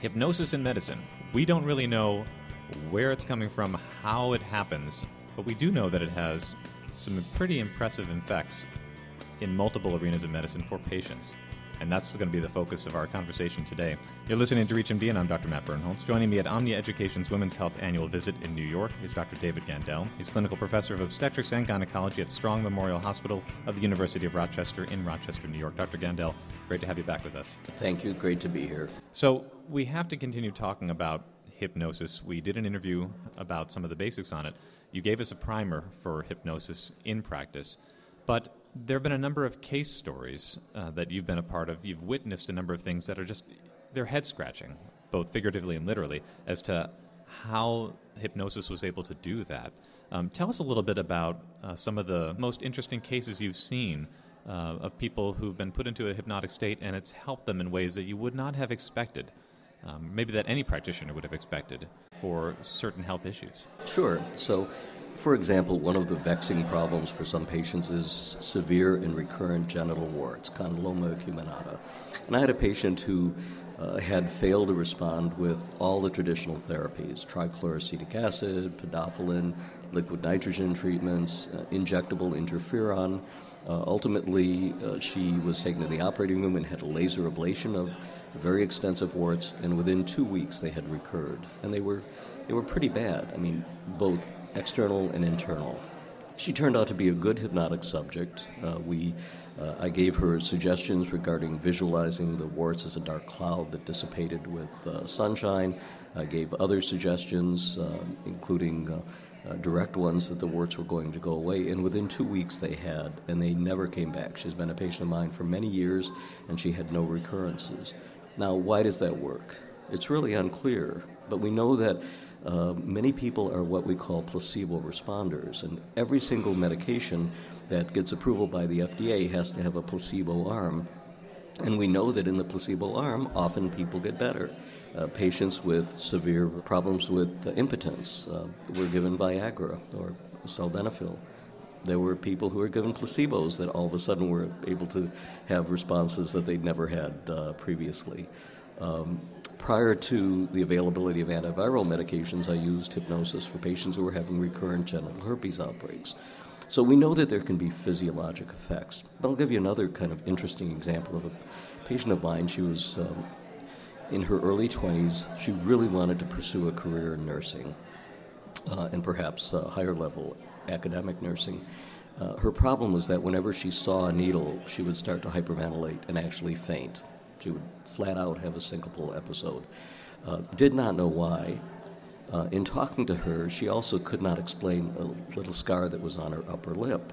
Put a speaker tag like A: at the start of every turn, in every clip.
A: hypnosis in medicine. We don't really know where it's coming from, how it happens, but we do know that it has some pretty impressive effects in multiple arenas of medicine for patients. And that's going to be the focus of our conversation today. You're listening to Reach MD, and I'm Dr. Matt Birnholz. Joining me at Omnia Education's Women's Health Annual Visit in New York is Dr. David Gandell. He's clinical professor of obstetrics and gynecology at Strong Memorial Hospital of the University of Rochester in Rochester, New York. Dr. Gandell, great to have you back with us.
B: Thank you. Great to be here.
A: So, we have to continue talking about hypnosis. We did an interview about some of the basics on it. You gave us a primer for hypnosis in practice, but there have been a number of case stories uh, that you've been a part of. You've witnessed a number of things that are just, they're head scratching, both figuratively and literally, as to how hypnosis was able to do that. Um, tell us a little bit about uh, some of the most interesting cases you've seen uh, of people who've been put into a hypnotic state and it's helped them in ways that you would not have expected. Um, maybe that any practitioner would have expected for certain health issues.
B: Sure. So, for example, one of the vexing problems for some patients is severe and recurrent genital warts, condyloma acuminata. And I had a patient who uh, had failed to respond with all the traditional therapies trichloroacetic acid, podophyllin, liquid nitrogen treatments, uh, injectable interferon. Uh, ultimately, uh, she was taken to the operating room and had a laser ablation of very extensive warts, and within two weeks they had recurred. And they were, they were pretty bad. I mean, both external and internal. She turned out to be a good hypnotic subject. Uh, we, uh, I gave her suggestions regarding visualizing the warts as a dark cloud that dissipated with uh, sunshine. I gave other suggestions, uh, including uh, uh, direct ones that the warts were going to go away. And within two weeks they had, and they never came back. She's been a patient of mine for many years, and she had no recurrences. Now, why does that work? It's really unclear, but we know that uh, many people are what we call placebo responders, and every single medication that gets approval by the FDA has to have a placebo arm. And we know that in the placebo arm, often people get better. Uh, patients with severe problems with uh, impotence were given Viagra or sildenafil. There were people who were given placebos that all of a sudden were able to have responses that they'd never had uh, previously. Um, prior to the availability of antiviral medications, I used hypnosis for patients who were having recurrent genital herpes outbreaks. So we know that there can be physiologic effects. But I'll give you another kind of interesting example of a patient of mine. She was um, in her early 20s. She really wanted to pursue a career in nursing uh, and perhaps higher level academic nursing. Uh, her problem was that whenever she saw a needle, she would start to hyperventilate and actually faint. She would flat out have a syncopal episode. Uh, did not know why. Uh, in talking to her, she also could not explain a little scar that was on her upper lip.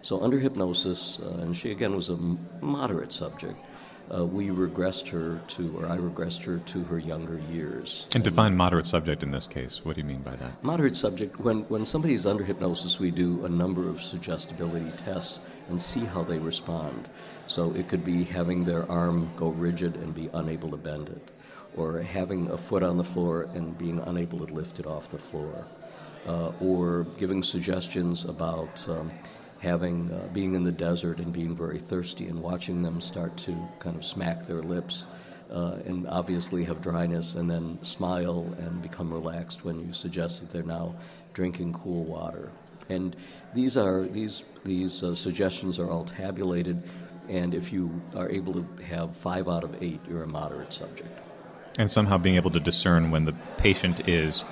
B: So, under hypnosis, uh, and she again was a moderate subject, uh, we regressed her to, or I regressed her to her younger years.
A: And define moderate subject in this case. What do you mean by that?
B: Moderate subject, when, when somebody is under hypnosis, we do a number of suggestibility tests and see how they respond. So it could be having their arm go rigid and be unable to bend it, or having a foot on the floor and being unable to lift it off the floor, uh, or giving suggestions about. Um, having uh, being in the desert and being very thirsty and watching them start to kind of smack their lips uh, and obviously have dryness and then smile and become relaxed when you suggest that they're now drinking cool water. And these are these these uh, suggestions are all tabulated and if you are able to have five out of eight you're a moderate subject.
A: And somehow being able to discern when the patient is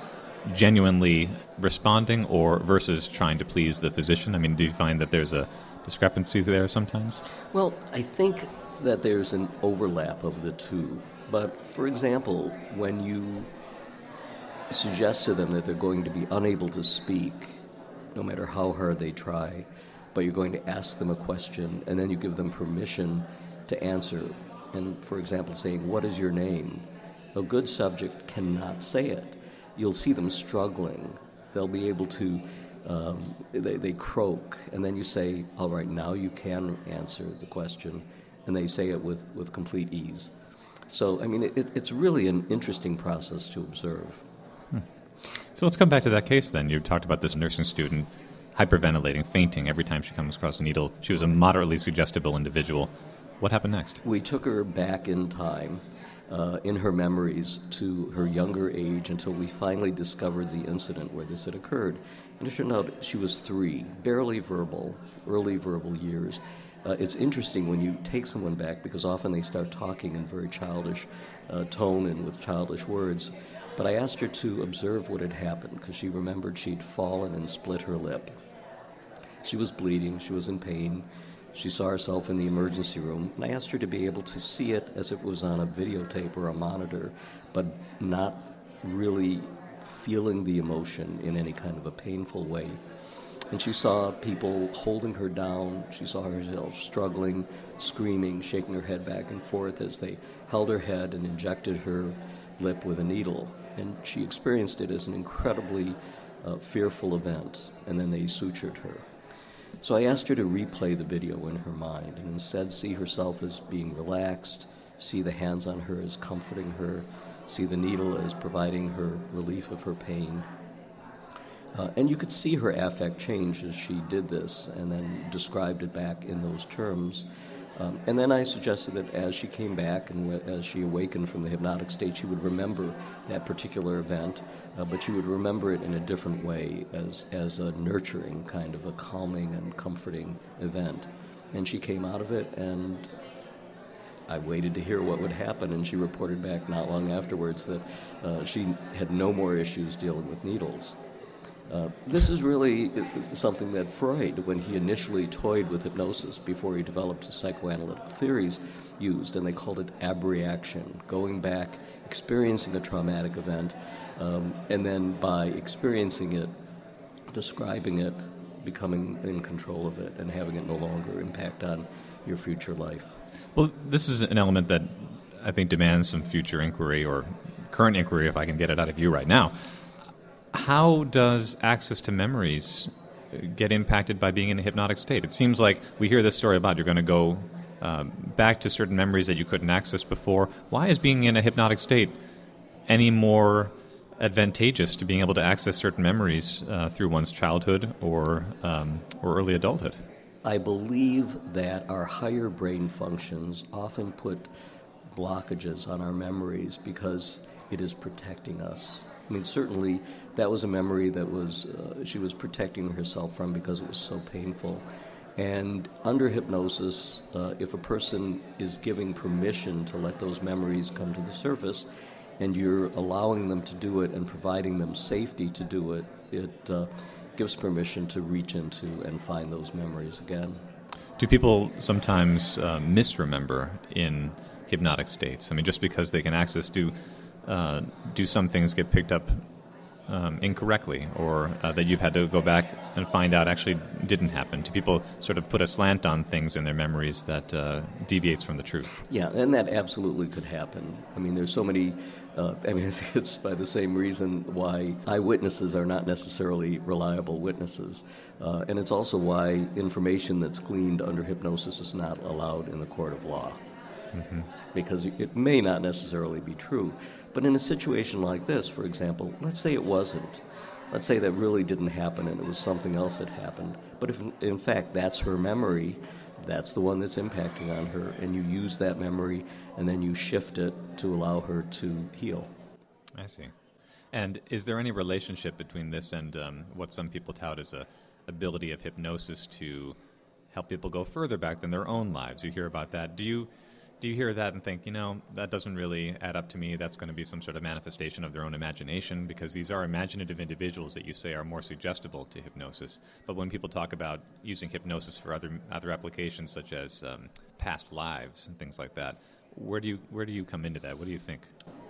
A: genuinely responding or versus trying to please the physician? I mean, do you find that there's a discrepancy there sometimes?
B: Well, I think that there's an overlap of the two. But for example, when you suggest to them that they're going to be unable to speak, no matter how hard they try, but you're going to ask them a question and then you give them permission to answer. And for example, saying, What is your name? A good subject cannot say it you'll see them struggling. They'll be able to, um, they, they croak, and then you say, all right, now you can answer the question, and they say it with, with complete ease. So, I mean, it, it's really an interesting process to observe.
A: Hmm. So let's come back to that case then. You talked about this nursing student hyperventilating, fainting every time she comes across a needle. She was a moderately suggestible individual. What happened next?
B: We took her back in time uh, in her memories to her younger age until we finally discovered the incident where this had occurred. And it turned out she was three, barely verbal, early verbal years. Uh, it's interesting when you take someone back because often they start talking in very childish uh, tone and with childish words. But I asked her to observe what had happened because she remembered she'd fallen and split her lip. She was bleeding, she was in pain. She saw herself in the emergency room, and I asked her to be able to see it as if it was on a videotape or a monitor, but not really feeling the emotion in any kind of a painful way. And she saw people holding her down. She saw herself struggling, screaming, shaking her head back and forth as they held her head and injected her lip with a needle. And she experienced it as an incredibly uh, fearful event. And then they sutured her. So I asked her to replay the video in her mind and instead see herself as being relaxed, see the hands on her as comforting her, see the needle as providing her relief of her pain. Uh, and you could see her affect change as she did this and then described it back in those terms. Um, and then I suggested that as she came back and as she awakened from the hypnotic state, she would remember that particular event, uh, but she would remember it in a different way as, as a nurturing, kind of a calming and comforting event. And she came out of it, and I waited to hear what would happen, and she reported back not long afterwards that uh, she had no more issues dealing with needles. Uh, this is really something that Freud, when he initially toyed with hypnosis before he developed his psychoanalytic theories, used, and they called it abreaction, going back, experiencing a traumatic event, um, and then by experiencing it, describing it, becoming in control of it, and having it no longer impact on your future life.
A: Well, this is an element that I think demands some future inquiry or current inquiry, if I can get it out of you right now how does access to memories get impacted by being in a hypnotic state? It seems like we hear this story about you're going to go um, back to certain memories that you couldn't access before. Why is being in a hypnotic state any more advantageous to being able to access certain memories uh, through one's childhood or um, or early adulthood?
B: I believe that our higher brain functions often put blockages on our memories because it is protecting us. I mean, certainly that was a memory that was uh, she was protecting herself from because it was so painful. And under hypnosis, uh, if a person is giving permission to let those memories come to the surface, and you're allowing them to do it and providing them safety to do it, it uh, gives permission to reach into and find those memories again.
A: Do people sometimes uh, misremember in hypnotic states? I mean, just because they can access, do uh, do some things get picked up um, incorrectly or uh, that you've had to go back and find out actually didn't happen? Do people sort of put a slant on things in their memories that uh, deviates from the truth?
B: Yeah, and that absolutely could happen. I mean, there's so many. Uh, I mean, it's by the same reason why eyewitnesses are not necessarily reliable witnesses. Uh, and it's also why information that's gleaned under hypnosis is not allowed in the court of law. Mm-hmm. Because it may not necessarily be true. But in a situation like this, for example, let's say it wasn't. Let's say that really didn't happen and it was something else that happened. But if in fact that's her memory, that's the one that's impacting on her, and you use that memory and then you shift it to allow her to heal.
A: I see. And is there any relationship between this and um, what some people tout as a ability of hypnosis to help people go further back than their own lives? You hear about that. Do you do you hear that and think, you know, that doesn't really add up to me? That's going to be some sort of manifestation of their own imagination because these are imaginative individuals that you say are more suggestible to hypnosis. But when people talk about using hypnosis for other other applications such as um, past lives and things like that, where do you where do you come into that? What do you think?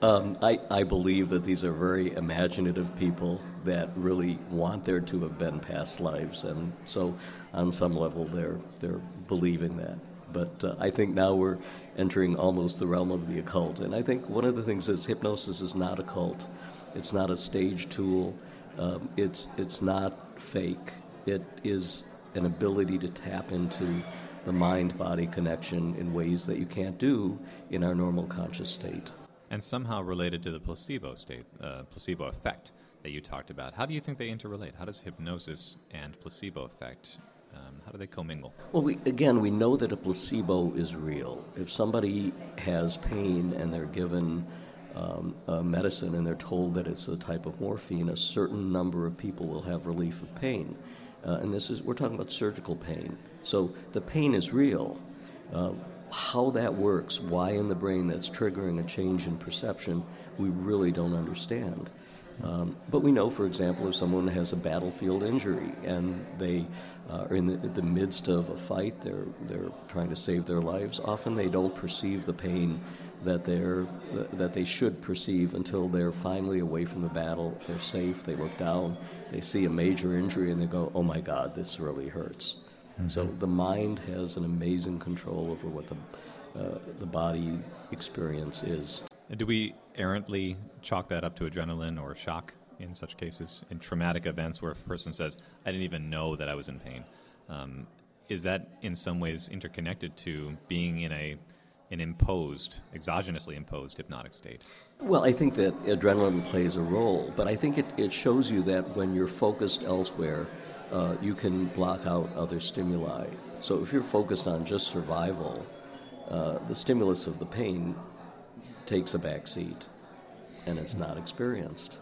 B: Um, I, I believe that these are very imaginative people that really want there to have been past lives, and so on some level they're they're believing that. But uh, I think now we're entering almost the realm of the occult. And I think one of the things is hypnosis is not a cult. It's not a stage tool. Um, it's it's not fake. It is an ability to tap into the mind-body connection in ways that you can't do in our normal conscious state.
A: And somehow related to the placebo state, uh, placebo effect that you talked about. How do you think they interrelate? How does hypnosis and placebo effect um, How do they commingle?
B: Well, we, again, we know that a placebo is real. If somebody has pain and they're given um, medicine and they're told that it's a type of morphine, a certain number of people will have relief of pain. Uh, and this is, we're talking about surgical pain. So the pain is real. Uh, how that works, why in the brain that's triggering a change in perception, we really don't understand. Um, but we know, for example, if someone has a battlefield injury and they uh, are in the, the, midst of a fight, they're, they're trying to save their lives, often they don't perceive the pain that, they're, that they should perceive until they're finally away from the battle, they're safe, they look down, they see a major injury, and they go, oh my God, this really hurts. Mm-hmm. So the mind has an amazing control over what the, uh, the body experience is.
A: And do we errantly chalk that up to adrenaline or shock in such cases? In traumatic events where a person says, I didn't even know that I was in pain. Um, is that in some ways interconnected to being in a an imposed, exogenously imposed hypnotic state?
B: Well, I think that adrenaline plays a role, but I think it, it shows you that when you're focused elsewhere, uh, you can block out other stimuli. So if you're focused on just survival, uh, the stimulus of the pain takes a back seat and it's not experienced.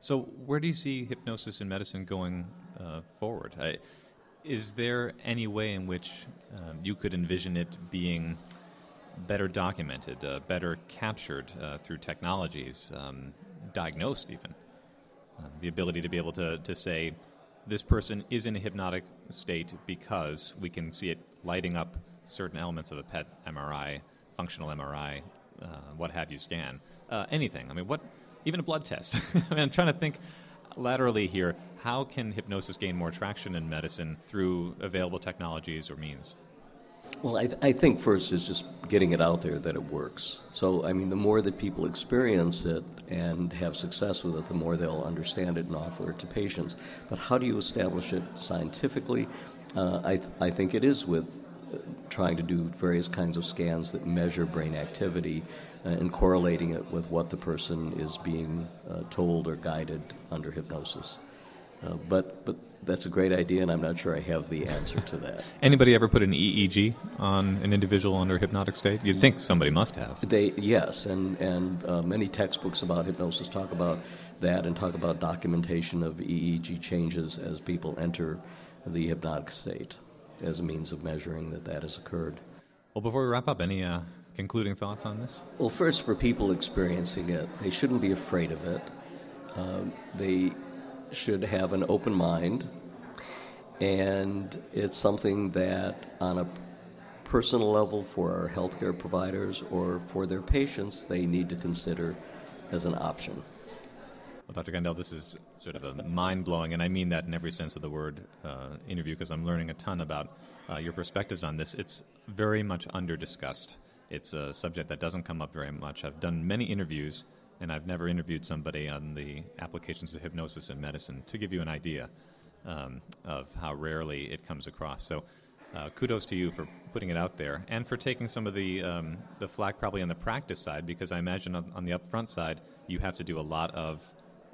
A: So, where do you see hypnosis in medicine going uh, forward? I, is there any way in which um, you could envision it being better documented, uh, better captured uh, through technologies, um, diagnosed even? Um, the ability to be able to, to say, this person is in a hypnotic state because we can see it lighting up certain elements of a PET MRI, functional MRI, uh, what have you scan, uh, anything. I mean, what, even a blood test. I mean, I'm trying to think laterally here. How can hypnosis gain more traction in medicine through available technologies or means?
B: Well, I, th- I, think first is just getting it out there that it works. So, I mean, the more that people experience it and have success with it, the more they'll understand it and offer it to patients. But how do you establish it scientifically? Uh, I, th- I think it is with trying to do various kinds of scans that measure brain activity uh, and correlating it with what the person is being uh, told or guided under hypnosis. Uh, but but that's a great idea, and I'm not sure I have the answer to that.
A: Anybody ever put an EEG on an individual under hypnotic state? You'd think somebody must have.
B: They yes, and and uh, many textbooks about hypnosis talk about that and talk about documentation of EEG changes as people enter the hypnotic state as a means of measuring that that has occurred.
A: Well, before we wrap up, any uh, concluding thoughts on this?
B: Well, first, for people experiencing it, they shouldn't be afraid of it. Um, they should have an open mind, and it's something that, on a personal level, for our healthcare providers or for their patients, they need to consider as an option.
A: Well, Dr. Gandell, this is sort of a mind blowing, and I mean that in every sense of the word, uh, interview because I'm learning a ton about uh, your perspectives on this. It's very much under discussed. It's a subject that doesn't come up very much. I've done many interviews, and I've never interviewed somebody on the applications of hypnosis in medicine to give you an idea um, of how rarely it comes across. So, uh, kudos to you for putting it out there and for taking some of the um, the flack probably on the practice side because I imagine on, on the upfront side you have to do a lot of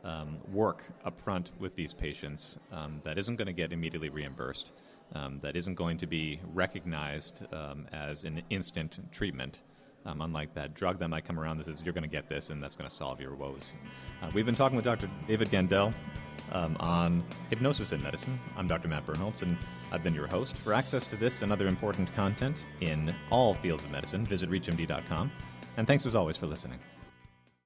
A: um, work up front with these patients um, that isn't going to get immediately reimbursed, um, that isn't going to be recognized um, as an instant treatment. Um, unlike that drug that might come around that says you're going to get this and that's going to solve your woes. Uh, we've been talking with Dr. David Gandell um, on hypnosis in medicine. I'm Dr. Matt Birnholz, and I've been your host. For access to this and other important content in all fields of medicine, visit ReachMD.com. And thanks as always for listening.